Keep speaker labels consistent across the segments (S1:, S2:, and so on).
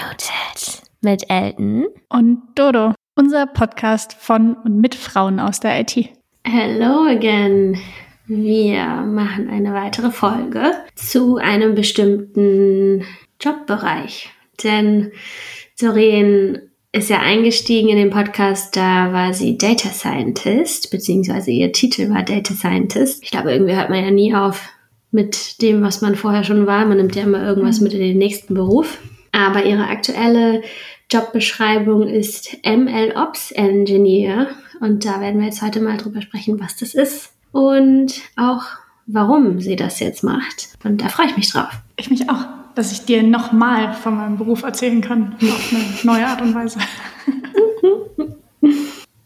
S1: Unmuted mit Elton
S2: und Dodo, unser Podcast von und mit Frauen aus der IT.
S1: Hello again. Wir machen eine weitere Folge zu einem bestimmten Jobbereich. Denn Doreen ist ja eingestiegen in den Podcast, da war sie Data Scientist, beziehungsweise ihr Titel war Data Scientist. Ich glaube, irgendwie hört man ja nie auf mit dem, was man vorher schon war. Man nimmt ja immer irgendwas mhm. mit in den nächsten Beruf. Aber ihre aktuelle Jobbeschreibung ist ML Ops Engineer. Und da werden wir jetzt heute mal drüber sprechen, was das ist und auch warum sie das jetzt macht. Und da freue ich mich drauf.
S2: Ich mich auch, dass ich dir nochmal von meinem Beruf erzählen kann. Auf eine neue Art und Weise.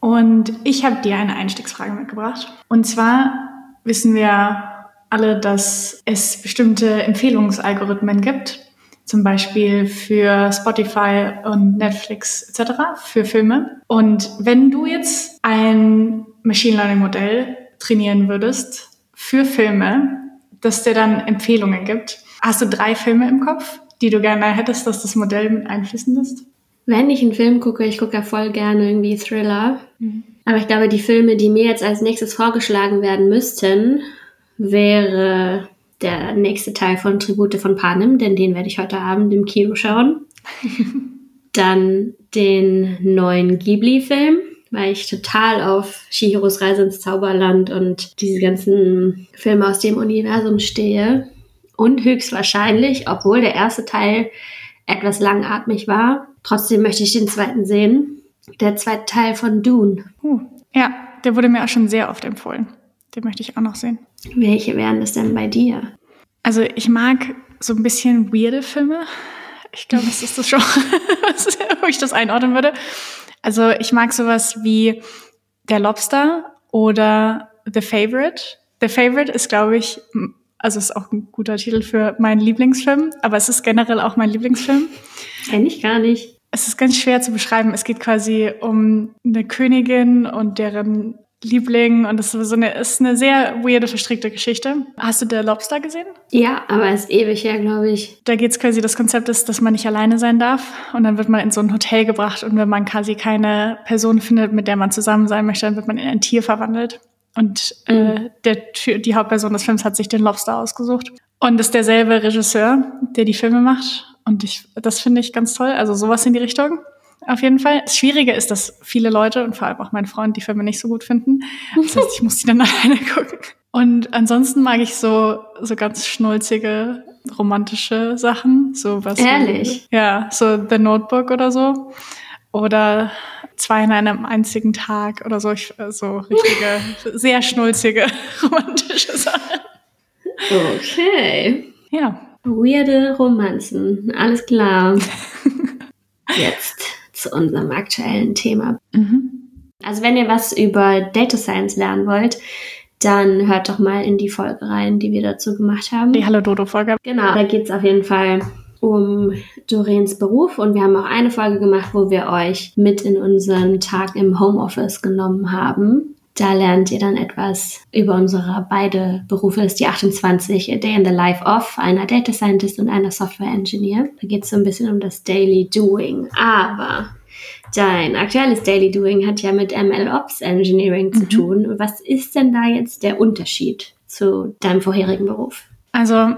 S2: und ich habe dir eine Einstiegsfrage mitgebracht. Und zwar wissen wir alle, dass es bestimmte Empfehlungsalgorithmen gibt, zum Beispiel für Spotify und Netflix etc., für Filme. Und wenn du jetzt ein Machine Learning Modell trainieren würdest für Filme, das dir dann Empfehlungen gibt, hast du drei Filme im Kopf, die du gerne hättest, dass das Modell mit einfließen lässt?
S1: Wenn ich einen Film gucke, ich gucke ja voll gerne irgendwie Thriller. Mhm. Aber ich glaube, die Filme, die mir jetzt als nächstes vorgeschlagen werden müssten, wäre der nächste Teil von Tribute von Panem, denn den werde ich heute Abend im Kino schauen. Dann den neuen Ghibli-Film, weil ich total auf Shihiros Reise ins Zauberland und diese ganzen Filme aus dem Universum stehe. Und höchstwahrscheinlich, obwohl der erste Teil etwas langatmig war, trotzdem möchte ich den zweiten sehen. Der zweite Teil von Dune.
S2: Uh, ja, der wurde mir auch schon sehr oft empfohlen. Den möchte ich auch noch sehen.
S1: Welche wären das denn bei dir?
S2: Also ich mag so ein bisschen weirde Filme. Ich glaube, das ist das schon, wo ich das einordnen würde. Also ich mag sowas wie Der Lobster oder The Favorite. The Favorite ist, glaube ich, also ist auch ein guter Titel für meinen Lieblingsfilm, aber es ist generell auch mein Lieblingsfilm.
S1: Kenne ich gar nicht.
S2: Es ist ganz schwer zu beschreiben. Es geht quasi um eine Königin und deren Liebling und das ist, so eine, ist eine sehr weirde, verstrickte Geschichte. Hast du der Lobster gesehen?
S1: Ja, aber ist ewig her, glaube ich.
S2: Da geht es quasi, das Konzept ist, dass man nicht alleine sein darf und dann wird man in so ein Hotel gebracht und wenn man quasi keine Person findet, mit der man zusammen sein möchte, dann wird man in ein Tier verwandelt. Und äh, mhm. äh, der, die Hauptperson des Films hat sich den Lobster ausgesucht. Und ist derselbe Regisseur, der die Filme macht. Und ich, das finde ich ganz toll. Also sowas in die Richtung auf jeden Fall. Das Schwierige ist, dass viele Leute und vor allem auch mein Freund die Filme nicht so gut finden. Das heißt, ich muss die dann alleine gucken. Und ansonsten mag ich so, so ganz schnulzige, romantische Sachen. So was.
S1: Ehrlich?
S2: Wie, ja, so The Notebook oder so. Oder zwei in einem einzigen Tag oder so. Ich, so richtige, sehr schnulzige, romantische Sachen.
S1: Okay.
S2: Ja.
S1: Weirde Romanzen. Alles klar. Jetzt zu unserem aktuellen Thema. Mhm. Also wenn ihr was über Data Science lernen wollt, dann hört doch mal in die Folge rein, die wir dazu gemacht haben.
S2: Die Hallo Dodo-Folge.
S1: Genau, da geht es auf jeden Fall um Doreens Beruf und wir haben auch eine Folge gemacht, wo wir euch mit in unseren Tag im Homeoffice genommen haben. Da lernt ihr dann etwas über unsere beide Berufe. Das ist die 28 A Day in the Life of einer Data Scientist und einer Software Engineer. Da geht es so ein bisschen um das Daily Doing. Aber dein aktuelles Daily Doing hat ja mit ML Ops Engineering zu mhm. tun. Was ist denn da jetzt der Unterschied zu deinem vorherigen Beruf?
S2: Also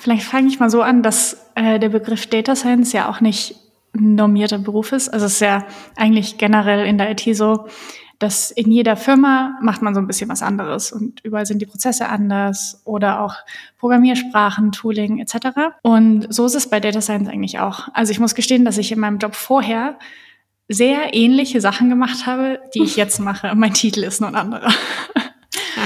S2: vielleicht fange ich mal so an, dass äh, der Begriff Data Science ja auch nicht normierter Beruf ist. Also es ist ja eigentlich generell in der IT so, dass in jeder Firma macht man so ein bisschen was anderes und überall sind die Prozesse anders oder auch Programmiersprachen, Tooling etc. Und so ist es bei Data Science eigentlich auch. Also ich muss gestehen, dass ich in meinem Job vorher sehr ähnliche Sachen gemacht habe, die ich jetzt mache. Mein Titel ist nur ein anderer.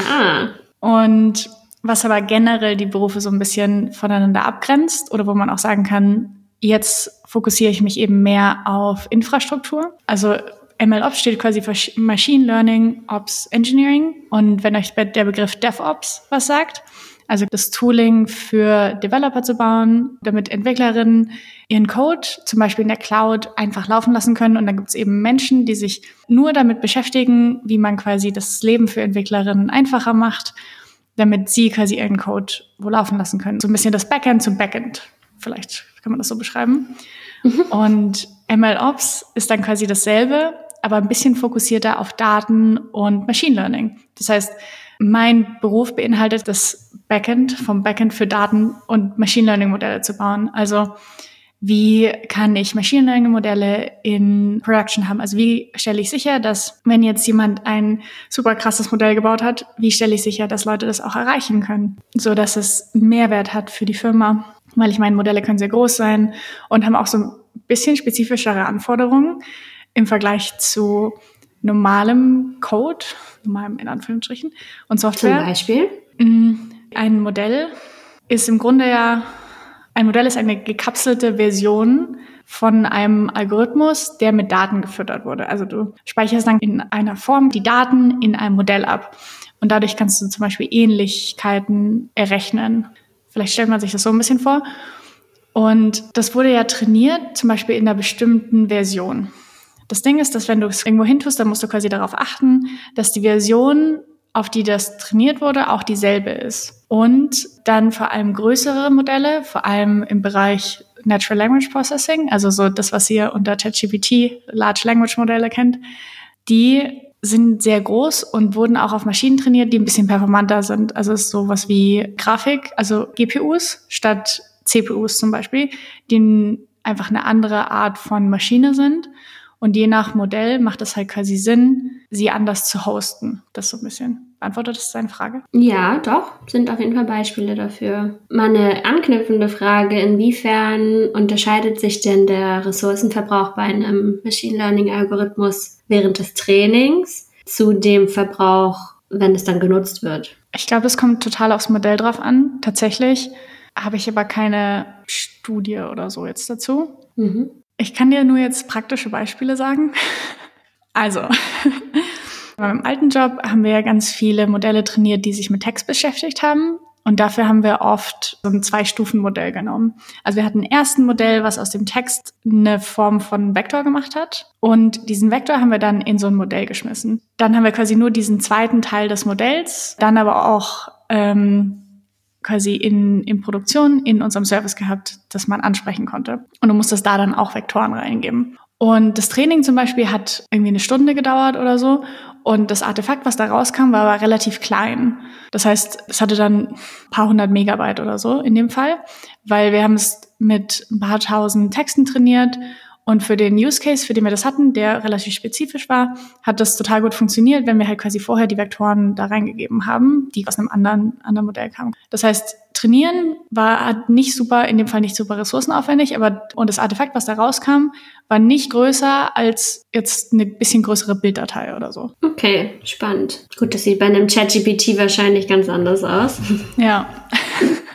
S1: Ah.
S2: Und was aber generell die Berufe so ein bisschen voneinander abgrenzt oder wo man auch sagen kann, jetzt fokussiere ich mich eben mehr auf Infrastruktur. Also MLOps steht quasi für Machine Learning Ops Engineering. Und wenn euch der Begriff DevOps was sagt, also das Tooling für Developer zu bauen, damit Entwicklerinnen ihren Code zum Beispiel in der Cloud einfach laufen lassen können. Und dann gibt es eben Menschen, die sich nur damit beschäftigen, wie man quasi das Leben für Entwicklerinnen einfacher macht, damit sie quasi ihren Code wo laufen lassen können. So ein bisschen das Backend zum Backend. Vielleicht kann man das so beschreiben. Mhm. Und MLOps ist dann quasi dasselbe, aber ein bisschen fokussierter auf Daten und Machine Learning. Das heißt, mein Beruf beinhaltet das Backend, vom Backend für Daten und Machine Learning Modelle zu bauen. Also wie kann ich Machine Learning Modelle in Production haben? Also wie stelle ich sicher, dass wenn jetzt jemand ein super krasses Modell gebaut hat, wie stelle ich sicher, dass Leute das auch erreichen können, so dass es Mehrwert hat für die Firma? Weil ich meine, Modelle können sehr groß sein und haben auch so ein bisschen spezifischere Anforderungen im Vergleich zu normalem Code, normalem in Anführungsstrichen und Software.
S1: Zum Beispiel?
S2: Mm, ein Modell ist im Grunde ja ein Modell ist eine gekapselte Version von einem Algorithmus, der mit Daten gefüttert wurde. Also du speicherst dann in einer Form die Daten in einem Modell ab. Und dadurch kannst du zum Beispiel Ähnlichkeiten errechnen. Vielleicht stellt man sich das so ein bisschen vor. Und das wurde ja trainiert, zum Beispiel in einer bestimmten Version. Das Ding ist, dass wenn du es irgendwo hintust, dann musst du quasi darauf achten, dass die Version auf die das trainiert wurde, auch dieselbe ist. Und dann vor allem größere Modelle, vor allem im Bereich Natural Language Processing, also so das, was ihr unter ChatGPT Large Language Modelle kennt, die sind sehr groß und wurden auch auf Maschinen trainiert, die ein bisschen performanter sind. Also es ist sowas wie Grafik, also GPUs statt CPUs zum Beispiel, die einfach eine andere Art von Maschine sind und je nach Modell macht es halt quasi Sinn, sie anders zu hosten. Das so ein bisschen. Beantwortet das deine Frage?
S1: Ja, doch. Sind auf jeden Fall Beispiele dafür. Meine anknüpfende Frage, inwiefern unterscheidet sich denn der Ressourcenverbrauch bei einem Machine Learning Algorithmus während des Trainings zu dem Verbrauch, wenn es dann genutzt wird?
S2: Ich glaube, es kommt total aufs Modell drauf an. Tatsächlich habe ich aber keine Studie oder so jetzt dazu. Mhm. Ich kann dir nur jetzt praktische Beispiele sagen. Also, bei meinem alten Job haben wir ja ganz viele Modelle trainiert, die sich mit Text beschäftigt haben. Und dafür haben wir oft so ein Zwei-Stufen-Modell genommen. Also wir hatten ein ersten Modell, was aus dem Text eine Form von Vektor gemacht hat. Und diesen Vektor haben wir dann in so ein Modell geschmissen. Dann haben wir quasi nur diesen zweiten Teil des Modells, dann aber auch ähm, quasi in, in Produktion in unserem Service gehabt, das man ansprechen konnte. Und du musstest da dann auch Vektoren reingeben. Und das Training zum Beispiel hat irgendwie eine Stunde gedauert oder so. Und das Artefakt, was da rauskam, war aber relativ klein. Das heißt, es hatte dann ein paar hundert Megabyte oder so in dem Fall, weil wir haben es mit ein paar tausend Texten trainiert und für den Use Case, für den wir das hatten, der relativ spezifisch war, hat das total gut funktioniert, wenn wir halt quasi vorher die Vektoren da reingegeben haben, die aus einem anderen, anderen Modell kamen. Das heißt, trainieren war nicht super, in dem Fall nicht super ressourcenaufwendig, aber und das Artefakt, was da rauskam, war nicht größer als jetzt eine bisschen größere Bilddatei oder so.
S1: Okay, spannend. Gut, das sieht bei einem ChatGPT wahrscheinlich ganz anders aus.
S2: Ja.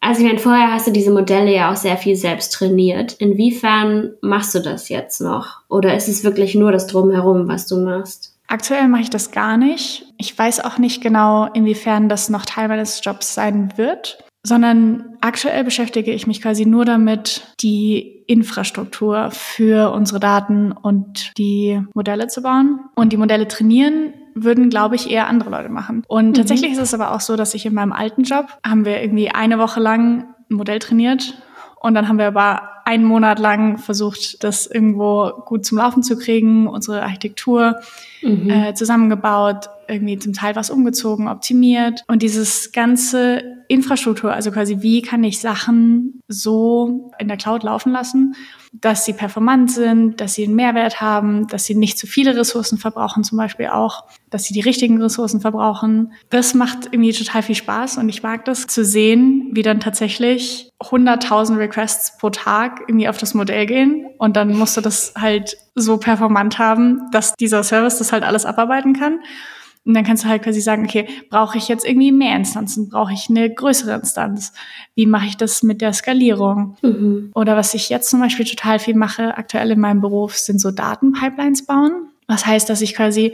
S1: Also ich meine, vorher hast du diese Modelle ja auch sehr viel selbst trainiert. Inwiefern machst du das jetzt noch? Oder ist es wirklich nur das Drumherum, was du machst?
S2: Aktuell mache ich das gar nicht. Ich weiß auch nicht genau, inwiefern das noch Teil meines Jobs sein wird, sondern aktuell beschäftige ich mich quasi nur damit, die Infrastruktur für unsere Daten und die Modelle zu bauen. Und die Modelle trainieren würden, glaube ich, eher andere Leute machen. Und mhm. tatsächlich ist es aber auch so, dass ich in meinem alten Job haben wir irgendwie eine Woche lang ein Modell trainiert und dann haben wir aber einen Monat lang versucht, das irgendwo gut zum Laufen zu kriegen, unsere Architektur mhm. äh, zusammengebaut, irgendwie zum Teil was umgezogen, optimiert und dieses ganze Infrastruktur, also quasi wie kann ich Sachen so in der Cloud laufen lassen, dass sie performant sind, dass sie einen Mehrwert haben, dass sie nicht zu viele Ressourcen verbrauchen zum Beispiel auch, dass sie die richtigen Ressourcen verbrauchen. Das macht irgendwie total viel Spaß und ich mag das zu sehen, wie dann tatsächlich 100.000 Requests pro Tag irgendwie auf das Modell gehen und dann musst du das halt so performant haben, dass dieser Service das halt alles abarbeiten kann. Und dann kannst du halt quasi sagen, okay, brauche ich jetzt irgendwie mehr Instanzen? Brauche ich eine größere Instanz? Wie mache ich das mit der Skalierung? Mhm. Oder was ich jetzt zum Beispiel total viel mache, aktuell in meinem Beruf, sind so Datenpipelines bauen. Was heißt, dass ich quasi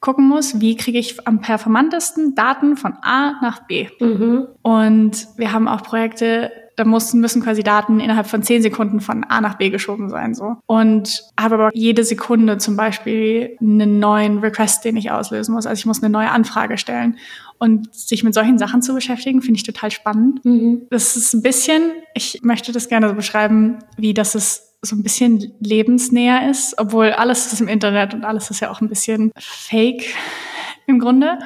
S2: gucken muss, wie kriege ich am performantesten Daten von A nach B. Mhm. Und wir haben auch Projekte, da mussten, müssen quasi Daten innerhalb von zehn Sekunden von A nach B geschoben sein, so. Und habe aber jede Sekunde zum Beispiel einen neuen Request, den ich auslösen muss. Also ich muss eine neue Anfrage stellen. Und sich mit solchen Sachen zu beschäftigen, finde ich total spannend. Mhm. Das ist ein bisschen, ich möchte das gerne so beschreiben, wie das es so ein bisschen lebensnäher ist, obwohl alles ist im Internet und alles ist ja auch ein bisschen fake im Grunde.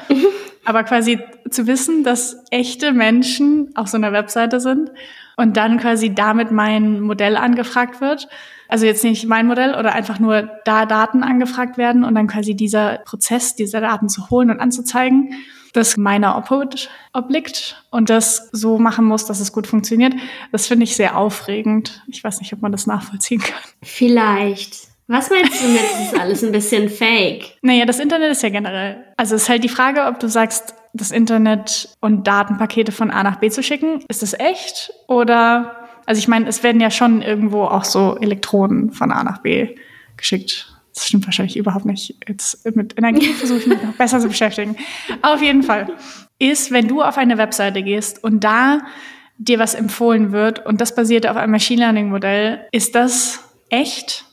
S2: Aber quasi zu wissen, dass echte Menschen auf so einer Webseite sind und dann quasi damit mein Modell angefragt wird. Also jetzt nicht mein Modell oder einfach nur da Daten angefragt werden und dann quasi dieser Prozess, diese Daten zu holen und anzuzeigen, das meiner Obhut obliegt und das so machen muss, dass es gut funktioniert. Das finde ich sehr aufregend. Ich weiß nicht, ob man das nachvollziehen kann.
S1: Vielleicht. Was meinst du mit, es ist alles ein bisschen fake?
S2: Naja, das Internet ist ja generell. Also es ist halt die Frage, ob du sagst, das Internet und Datenpakete von A nach B zu schicken, ist das echt? Oder, also ich meine, es werden ja schon irgendwo auch so Elektronen von A nach B geschickt. Das stimmt wahrscheinlich überhaupt nicht. Jetzt mit Energie versuche ich mich noch besser zu beschäftigen. Auf jeden Fall ist, wenn du auf eine Webseite gehst und da dir was empfohlen wird und das basiert auf einem Machine Learning Modell, ist das echt?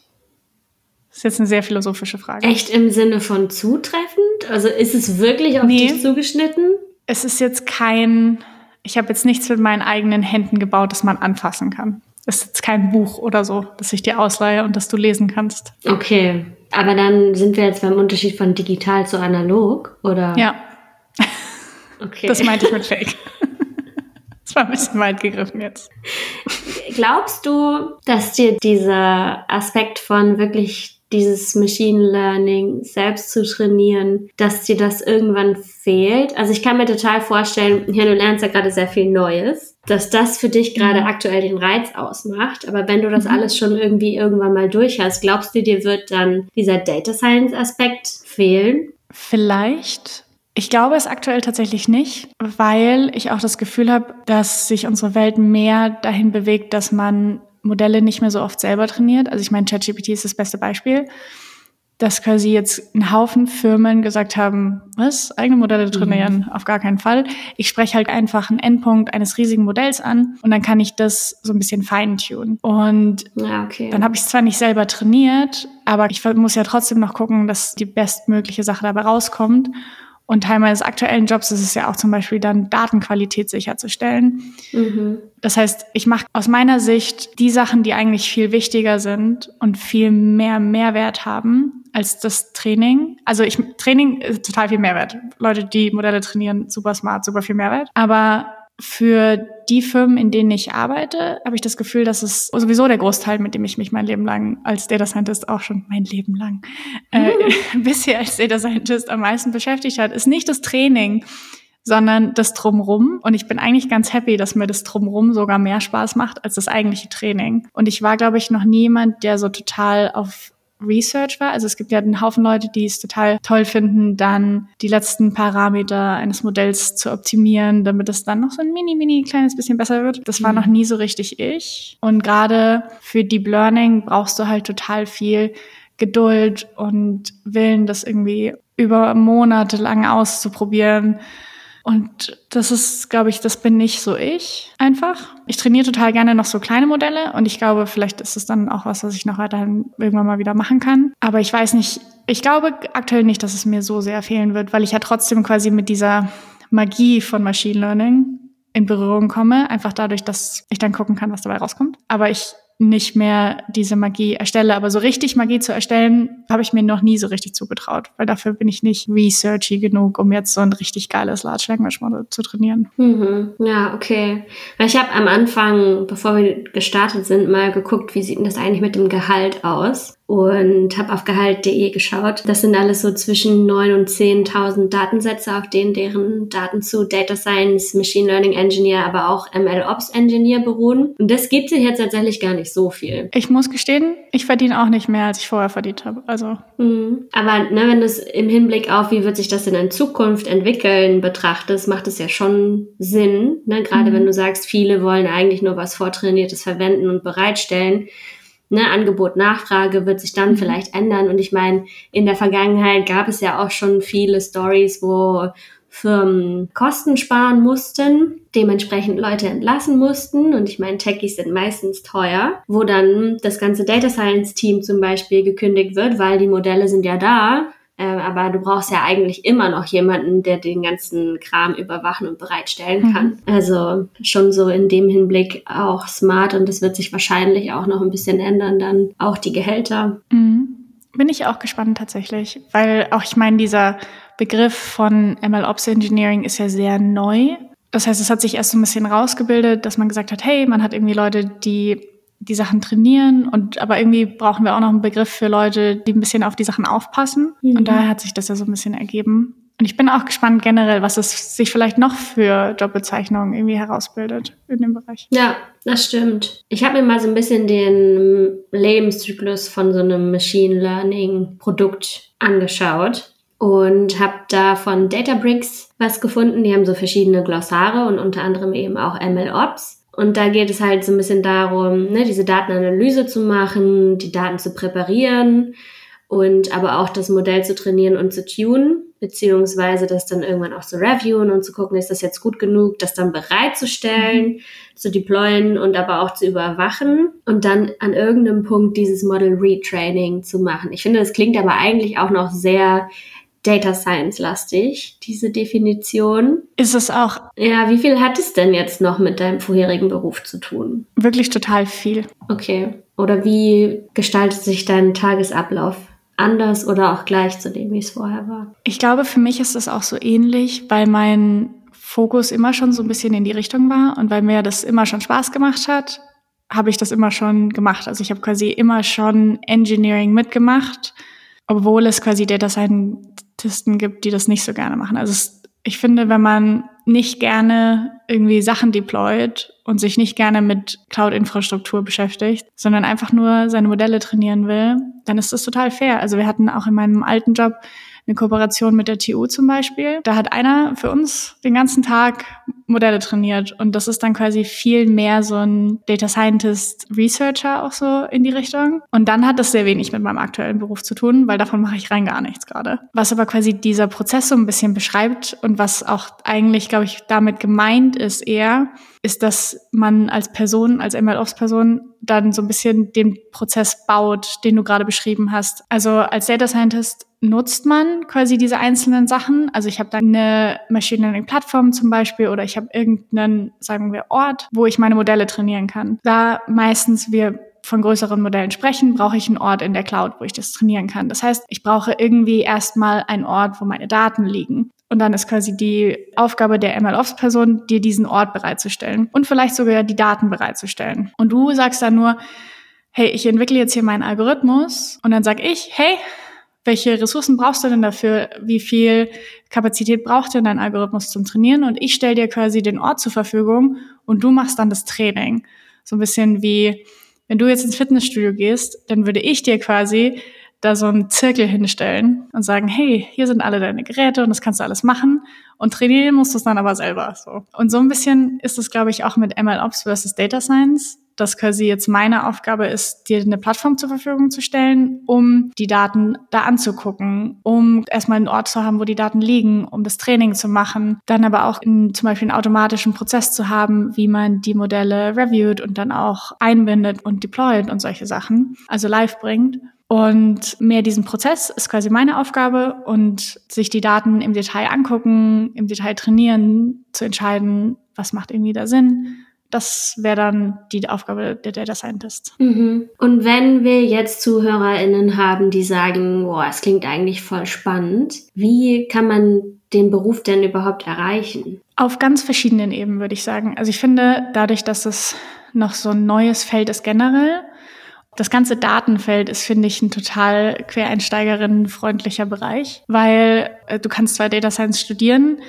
S2: Das ist jetzt eine sehr philosophische Frage.
S1: Echt im Sinne von zutreffend? Also ist es wirklich auf nee, dich zugeschnitten?
S2: Es ist jetzt kein, ich habe jetzt nichts mit meinen eigenen Händen gebaut, das man anfassen kann. Es ist jetzt kein Buch oder so, das ich dir ausleihe und das du lesen kannst.
S1: Okay, aber dann sind wir jetzt beim Unterschied von digital zu analog, oder?
S2: Ja. Okay. Das meinte ich mit Fake. Das war ein bisschen weit gegriffen jetzt.
S1: Glaubst du, dass dir dieser Aspekt von wirklich dieses Machine Learning selbst zu trainieren, dass dir das irgendwann fehlt. Also ich kann mir total vorstellen, ja, du lernst ja gerade sehr viel Neues, dass das für dich gerade mhm. aktuell den Reiz ausmacht. Aber wenn du das mhm. alles schon irgendwie irgendwann mal durch hast, glaubst du, dir wird dann dieser Data Science Aspekt fehlen?
S2: Vielleicht. Ich glaube es aktuell tatsächlich nicht, weil ich auch das Gefühl habe, dass sich unsere Welt mehr dahin bewegt, dass man Modelle nicht mehr so oft selber trainiert. Also ich meine, ChatGPT ist das beste Beispiel, dass quasi jetzt ein Haufen Firmen gesagt haben, was, eigene Modelle trainieren? Mhm. Auf gar keinen Fall. Ich spreche halt einfach einen Endpunkt eines riesigen Modells an und dann kann ich das so ein bisschen feintunen. Und ja, okay. dann habe ich es zwar nicht selber trainiert, aber ich muss ja trotzdem noch gucken, dass die bestmögliche Sache dabei rauskommt. Und Teil meines aktuellen Jobs ist es ja auch zum Beispiel dann Datenqualität sicherzustellen. Mhm. Das heißt, ich mache aus meiner Sicht die Sachen, die eigentlich viel wichtiger sind und viel mehr Mehrwert haben als das Training. Also ich Training ist total viel Mehrwert. Leute, die Modelle trainieren, super smart, super viel Mehrwert. Aber für die Firmen, in denen ich arbeite, habe ich das Gefühl, dass es sowieso der Großteil, mit dem ich mich mein Leben lang als Data Scientist auch schon mein Leben lang äh, bisher als Data Scientist am meisten beschäftigt hat, ist nicht das Training, sondern das Drumrum. Und ich bin eigentlich ganz happy, dass mir das Drumrum sogar mehr Spaß macht als das eigentliche Training. Und ich war, glaube ich, noch niemand, der so total auf Research war. Also es gibt ja einen Haufen Leute, die es total toll finden, dann die letzten Parameter eines Modells zu optimieren, damit es dann noch so ein mini, mini kleines bisschen besser wird. Das war mhm. noch nie so richtig ich. Und gerade für Deep Learning brauchst du halt total viel Geduld und Willen, das irgendwie über Monate lang auszuprobieren und das ist, glaube ich, das bin nicht so ich einfach. Ich trainiere total gerne noch so kleine Modelle und ich glaube, vielleicht ist es dann auch was, was ich noch weiterhin irgendwann mal wieder machen kann. Aber ich weiß nicht, ich glaube aktuell nicht, dass es mir so sehr fehlen wird, weil ich ja trotzdem quasi mit dieser Magie von Machine Learning in Berührung komme, einfach dadurch, dass ich dann gucken kann, was dabei rauskommt. Aber ich nicht mehr diese Magie erstelle. Aber so richtig Magie zu erstellen, habe ich mir noch nie so richtig zugetraut, weil dafür bin ich nicht researchy genug, um jetzt so ein richtig geiles Large Language Model zu trainieren.
S1: Mhm. Ja, okay. Weil ich habe am Anfang, bevor wir gestartet sind, mal geguckt, wie sieht denn das eigentlich mit dem Gehalt aus? Und habe auf gehalt.de geschaut. Das sind alles so zwischen 9 und 10.000 Datensätze, auf denen deren Daten zu Data Science, Machine Learning Engineer, aber auch ML Ops Engineer beruhen. Und das gibt sich jetzt tatsächlich gar nicht so viel.
S2: Ich muss gestehen, ich verdiene auch nicht mehr, als ich vorher verdient habe. Also.
S1: Mhm. Aber ne, wenn du es im Hinblick auf, wie wird sich das denn in Zukunft entwickeln, betrachtest, macht es ja schon Sinn. Ne? Gerade mhm. wenn du sagst, viele wollen eigentlich nur was Vortrainiertes verwenden und bereitstellen ne, Angebot, Nachfrage wird sich dann mhm. vielleicht ändern. Und ich meine, in der Vergangenheit gab es ja auch schon viele Stories, wo Firmen Kosten sparen mussten, dementsprechend Leute entlassen mussten. Und ich meine, Techies sind meistens teuer, wo dann das ganze Data Science Team zum Beispiel gekündigt wird, weil die Modelle sind ja da. Äh, aber du brauchst ja eigentlich immer noch jemanden, der den ganzen Kram überwachen und bereitstellen kann. Mhm. Also schon so in dem Hinblick auch smart und das wird sich wahrscheinlich auch noch ein bisschen ändern, dann auch die Gehälter.
S2: Mhm. Bin ich auch gespannt tatsächlich, weil auch ich meine, dieser Begriff von MLOps Engineering ist ja sehr neu. Das heißt, es hat sich erst so ein bisschen rausgebildet, dass man gesagt hat, hey, man hat irgendwie Leute, die die Sachen trainieren und aber irgendwie brauchen wir auch noch einen Begriff für Leute, die ein bisschen auf die Sachen aufpassen. Mhm. Und daher hat sich das ja so ein bisschen ergeben. Und ich bin auch gespannt generell, was es sich vielleicht noch für Jobbezeichnungen irgendwie herausbildet in dem Bereich.
S1: Ja, das stimmt. Ich habe mir mal so ein bisschen den Lebenszyklus von so einem Machine Learning Produkt angeschaut und habe da von Databricks was gefunden. Die haben so verschiedene Glossare und unter anderem eben auch MLOps. Und da geht es halt so ein bisschen darum, ne, diese Datenanalyse zu machen, die Daten zu präparieren und aber auch das Modell zu trainieren und zu tunen, beziehungsweise das dann irgendwann auch zu reviewen und zu gucken, ist das jetzt gut genug, das dann bereitzustellen, mhm. zu deployen und aber auch zu überwachen und dann an irgendeinem Punkt dieses Model Retraining zu machen. Ich finde, das klingt aber eigentlich auch noch sehr Data Science lastig, diese Definition.
S2: Ist es auch.
S1: Ja, wie viel hat es denn jetzt noch mit deinem vorherigen Beruf zu tun?
S2: Wirklich total viel.
S1: Okay. Oder wie gestaltet sich dein Tagesablauf? Anders oder auch gleich zu dem, wie es vorher war?
S2: Ich glaube, für mich ist es auch so ähnlich, weil mein Fokus immer schon so ein bisschen in die Richtung war und weil mir das immer schon Spaß gemacht hat, habe ich das immer schon gemacht. Also ich habe quasi immer schon Engineering mitgemacht, obwohl es quasi Data Science Artisten gibt, die das nicht so gerne machen. Also es, ich finde, wenn man nicht gerne irgendwie Sachen deployt und sich nicht gerne mit Cloud-Infrastruktur beschäftigt, sondern einfach nur seine Modelle trainieren will, dann ist das total fair. Also wir hatten auch in meinem alten Job eine Kooperation mit der TU zum Beispiel. Da hat einer für uns den ganzen Tag Modelle trainiert und das ist dann quasi viel mehr so ein Data Scientist Researcher auch so in die Richtung. Und dann hat das sehr wenig mit meinem aktuellen Beruf zu tun, weil davon mache ich rein gar nichts gerade. Was aber quasi dieser Prozess so ein bisschen beschreibt und was auch eigentlich, glaube ich, damit gemeint ist eher, ist, dass man als Person, als MLOps-Person dann so ein bisschen den Prozess baut, den du gerade beschrieben hast. Also als Data Scientist nutzt man quasi diese einzelnen Sachen. Also ich habe dann eine Machine Learning Plattform zum Beispiel oder ich habe irgendeinen, sagen wir, Ort, wo ich meine Modelle trainieren kann. Da meistens wir von größeren Modellen sprechen, brauche ich einen Ort in der Cloud, wo ich das trainieren kann. Das heißt, ich brauche irgendwie erstmal einen Ort, wo meine Daten liegen. Und dann ist quasi die Aufgabe der MLOps-Person, dir diesen Ort bereitzustellen und vielleicht sogar die Daten bereitzustellen. Und du sagst dann nur, hey, ich entwickle jetzt hier meinen Algorithmus und dann sag ich, hey, welche Ressourcen brauchst du denn dafür? Wie viel Kapazität braucht denn dein Algorithmus zum Trainieren? Und ich stelle dir quasi den Ort zur Verfügung und du machst dann das Training. So ein bisschen wie, wenn du jetzt ins Fitnessstudio gehst, dann würde ich dir quasi da so einen Zirkel hinstellen und sagen, hey, hier sind alle deine Geräte und das kannst du alles machen. Und trainieren musst du es dann aber selber. So. Und so ein bisschen ist es, glaube ich, auch mit MLOps versus Data Science dass quasi jetzt meine Aufgabe ist, dir eine Plattform zur Verfügung zu stellen, um die Daten da anzugucken, um erstmal einen Ort zu haben, wo die Daten liegen, um das Training zu machen, dann aber auch in, zum Beispiel einen automatischen Prozess zu haben, wie man die Modelle reviewt und dann auch einbindet und deployt und solche Sachen, also live bringt. Und mehr diesen Prozess ist quasi meine Aufgabe und sich die Daten im Detail angucken, im Detail trainieren, zu entscheiden, was macht irgendwie da Sinn das wäre dann die Aufgabe der Data Scientist.
S1: Mhm. Und wenn wir jetzt ZuhörerInnen haben, die sagen, boah, es klingt eigentlich voll spannend, wie kann man den Beruf denn überhaupt erreichen?
S2: Auf ganz verschiedenen Ebenen, würde ich sagen. Also ich finde, dadurch, dass es noch so ein neues Feld ist generell, das ganze Datenfeld ist, finde ich, ein total quereinsteigerinnenfreundlicher Bereich, weil äh, du kannst zwar Data Science studieren,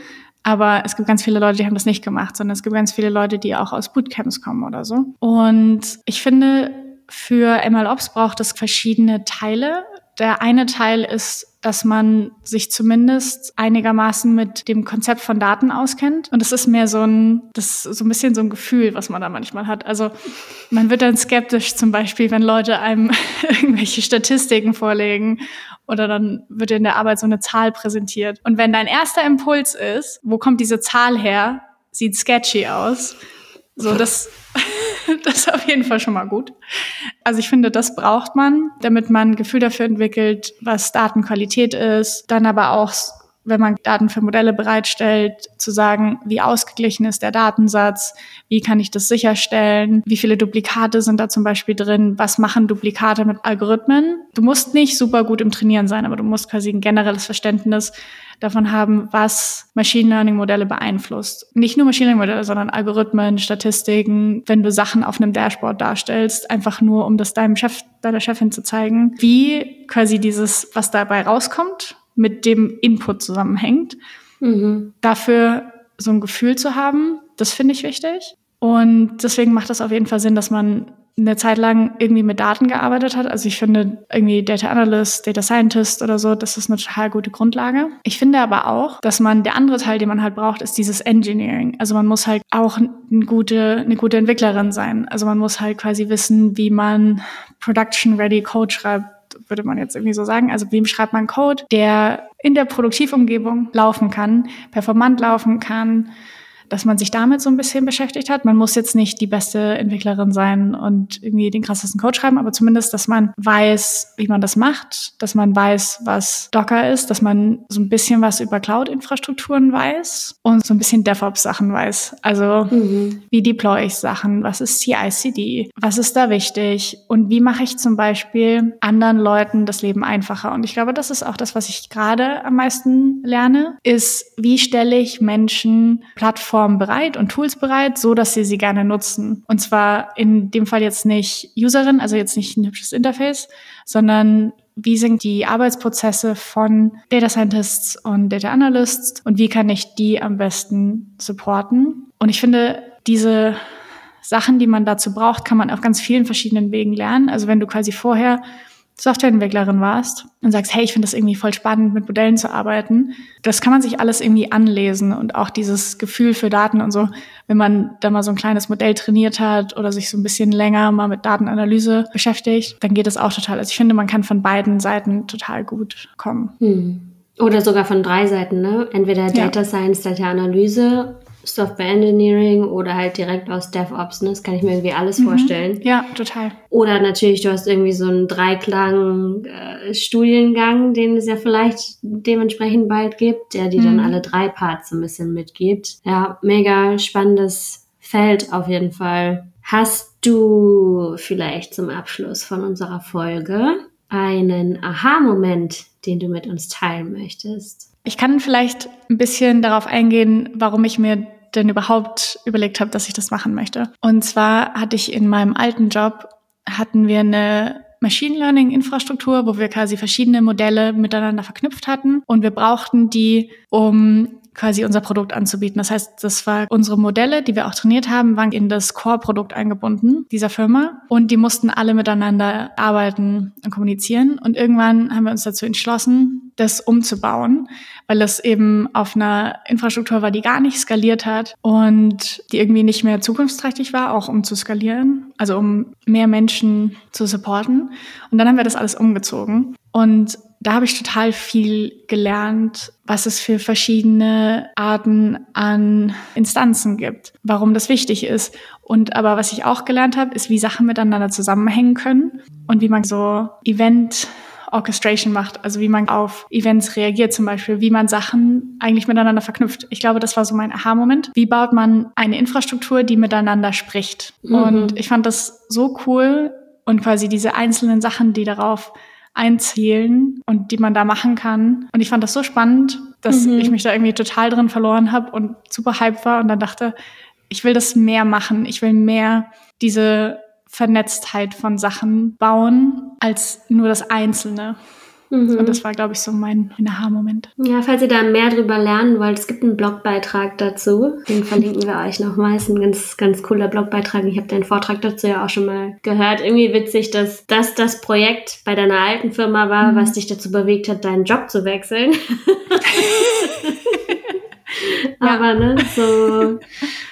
S2: aber es gibt ganz viele Leute, die haben das nicht gemacht, sondern es gibt ganz viele Leute, die auch aus Bootcamps kommen oder so. Und ich finde, für MLOps braucht es verschiedene Teile. Der eine Teil ist, dass man sich zumindest einigermaßen mit dem Konzept von Daten auskennt. Und das ist mehr so ein, das ist so ein bisschen so ein Gefühl, was man da manchmal hat. Also man wird dann skeptisch zum Beispiel, wenn Leute einem irgendwelche Statistiken vorlegen oder dann wird in der Arbeit so eine Zahl präsentiert. Und wenn dein erster Impuls ist, wo kommt diese Zahl her, sieht sketchy aus, so das das ist auf jeden Fall schon mal gut. Also ich finde, das braucht man, damit man ein Gefühl dafür entwickelt, was Datenqualität ist, dann aber auch wenn man Daten für Modelle bereitstellt, zu sagen, wie ausgeglichen ist der Datensatz, wie kann ich das sicherstellen, wie viele Duplikate sind da zum Beispiel drin, was machen Duplikate mit Algorithmen. Du musst nicht super gut im Trainieren sein, aber du musst quasi ein generelles Verständnis davon haben, was Machine Learning Modelle beeinflusst. Nicht nur Machine Learning Modelle, sondern Algorithmen, Statistiken, wenn du Sachen auf einem Dashboard darstellst, einfach nur, um das deinem Chef, deiner Chefin zu zeigen, wie quasi dieses, was dabei rauskommt, mit dem Input zusammenhängt. Mhm. Dafür so ein Gefühl zu haben, das finde ich wichtig. Und deswegen macht das auf jeden Fall Sinn, dass man eine Zeit lang irgendwie mit Daten gearbeitet hat. Also ich finde irgendwie Data Analyst, Data Scientist oder so, das ist eine total gute Grundlage. Ich finde aber auch, dass man, der andere Teil, den man halt braucht, ist dieses Engineering. Also man muss halt auch eine gute, eine gute Entwicklerin sein. Also man muss halt quasi wissen, wie man Production-Ready Code schreibt würde man jetzt irgendwie so sagen. Also wie schreibt man Code, der in der Produktivumgebung laufen kann, performant laufen kann, dass man sich damit so ein bisschen beschäftigt hat. Man muss jetzt nicht die beste Entwicklerin sein und irgendwie den krassesten Code schreiben, aber zumindest, dass man weiß, wie man das macht, dass man weiß, was Docker ist, dass man so ein bisschen was über Cloud-Infrastrukturen weiß und so ein bisschen DevOps-Sachen weiß. Also mhm. wie deploy ich Sachen, was ist CI/CD, was ist da wichtig und wie mache ich zum Beispiel anderen Leuten das Leben einfacher. Und ich glaube, das ist auch das, was ich gerade am meisten lerne, ist, wie stelle ich Menschen Plattformen Plattformen bereit und Tools bereit, so dass sie sie gerne nutzen. Und zwar in dem Fall jetzt nicht Userin, also jetzt nicht ein hübsches Interface, sondern wie sind die Arbeitsprozesse von Data Scientists und Data Analysts und wie kann ich die am besten supporten? Und ich finde, diese Sachen, die man dazu braucht, kann man auf ganz vielen verschiedenen Wegen lernen. Also wenn du quasi vorher Softwareentwicklerin warst und sagst, hey, ich finde das irgendwie voll spannend, mit Modellen zu arbeiten, das kann man sich alles irgendwie anlesen und auch dieses Gefühl für Daten und so, wenn man da mal so ein kleines Modell trainiert hat oder sich so ein bisschen länger mal mit Datenanalyse beschäftigt, dann geht das auch total. Also ich finde, man kann von beiden Seiten total gut kommen. Hm.
S1: Oder sogar von drei Seiten, ne? Entweder Data ja. Science, Data Analyse Software Engineering oder halt direkt aus DevOps. Ne? Das kann ich mir irgendwie alles mhm. vorstellen.
S2: Ja, total.
S1: Oder natürlich, du hast irgendwie so einen Dreiklang-Studiengang, äh, den es ja vielleicht dementsprechend bald gibt, der dir mhm. dann alle drei Parts so ein bisschen mitgibt. Ja, mega spannendes Feld auf jeden Fall. Hast du vielleicht zum Abschluss von unserer Folge einen Aha-Moment, den du mit uns teilen möchtest?
S2: Ich kann vielleicht ein bisschen darauf eingehen, warum ich mir denn überhaupt überlegt habe, dass ich das machen möchte. Und zwar hatte ich in meinem alten Job, hatten wir eine Machine Learning Infrastruktur, wo wir quasi verschiedene Modelle miteinander verknüpft hatten und wir brauchten die, um quasi unser Produkt anzubieten. Das heißt, das war unsere Modelle, die wir auch trainiert haben, waren in das Core-Produkt eingebunden dieser Firma und die mussten alle miteinander arbeiten und kommunizieren. Und irgendwann haben wir uns dazu entschlossen, das umzubauen, weil es eben auf einer Infrastruktur war, die gar nicht skaliert hat und die irgendwie nicht mehr zukunftsträchtig war, auch um zu skalieren, also um mehr Menschen zu supporten. Und dann haben wir das alles umgezogen. Und da habe ich total viel gelernt, was es für verschiedene Arten an Instanzen gibt, warum das wichtig ist. Und aber was ich auch gelernt habe, ist, wie Sachen miteinander zusammenhängen können und wie man so Event Orchestration macht, also wie man auf Events reagiert zum Beispiel, wie man Sachen eigentlich miteinander verknüpft. Ich glaube, das war so mein Aha-Moment. Wie baut man eine Infrastruktur, die miteinander spricht? Mhm. Und ich fand das so cool und quasi diese einzelnen Sachen, die darauf einzählen und die man da machen kann. Und ich fand das so spannend, dass mhm. ich mich da irgendwie total drin verloren habe und super hype war und dann dachte, ich will das mehr machen. Ich will mehr diese Vernetztheit von Sachen bauen als nur das Einzelne. Mhm. Und das war, glaube ich, so mein, mein Aha-Moment.
S1: Ja, falls ihr da mehr drüber lernen wollt, es gibt einen Blogbeitrag dazu. Den verlinken wir euch nochmal. Ist ein ganz, ganz cooler Blogbeitrag. Ich habe deinen Vortrag dazu ja auch schon mal gehört. Irgendwie witzig, dass das das Projekt bei deiner alten Firma war, mhm. was dich dazu bewegt hat, deinen Job zu wechseln. Aber ne, so,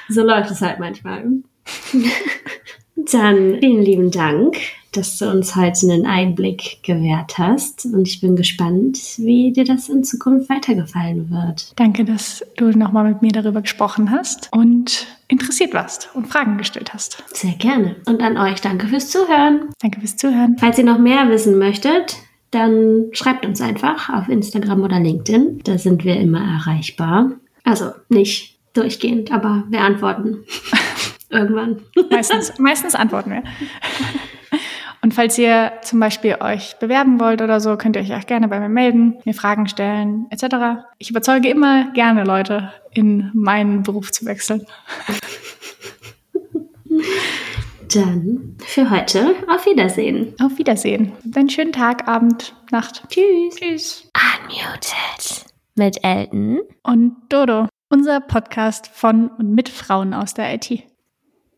S1: so läuft es halt manchmal. Dann vielen lieben Dank, dass du uns heute einen Einblick gewährt hast. Und ich bin gespannt, wie dir das in Zukunft weitergefallen wird.
S2: Danke, dass du nochmal mit mir darüber gesprochen hast und interessiert warst und Fragen gestellt hast.
S1: Sehr gerne. Und an euch danke fürs Zuhören.
S2: Danke fürs Zuhören.
S1: Falls ihr noch mehr wissen möchtet, dann schreibt uns einfach auf Instagram oder LinkedIn. Da sind wir immer erreichbar. Also nicht durchgehend, aber wir antworten. Irgendwann.
S2: Meistens, meistens antworten wir. Und falls ihr zum Beispiel euch bewerben wollt oder so, könnt ihr euch auch gerne bei mir melden, mir Fragen stellen, etc. Ich überzeuge immer gerne Leute, in meinen Beruf zu wechseln.
S1: Dann für heute auf Wiedersehen.
S2: Auf Wiedersehen. Einen schönen Tag, Abend, Nacht.
S1: Tschüss.
S2: Tschüss.
S1: Unmuted. Mit Elton.
S2: Und Dodo, unser Podcast von und mit Frauen aus der IT.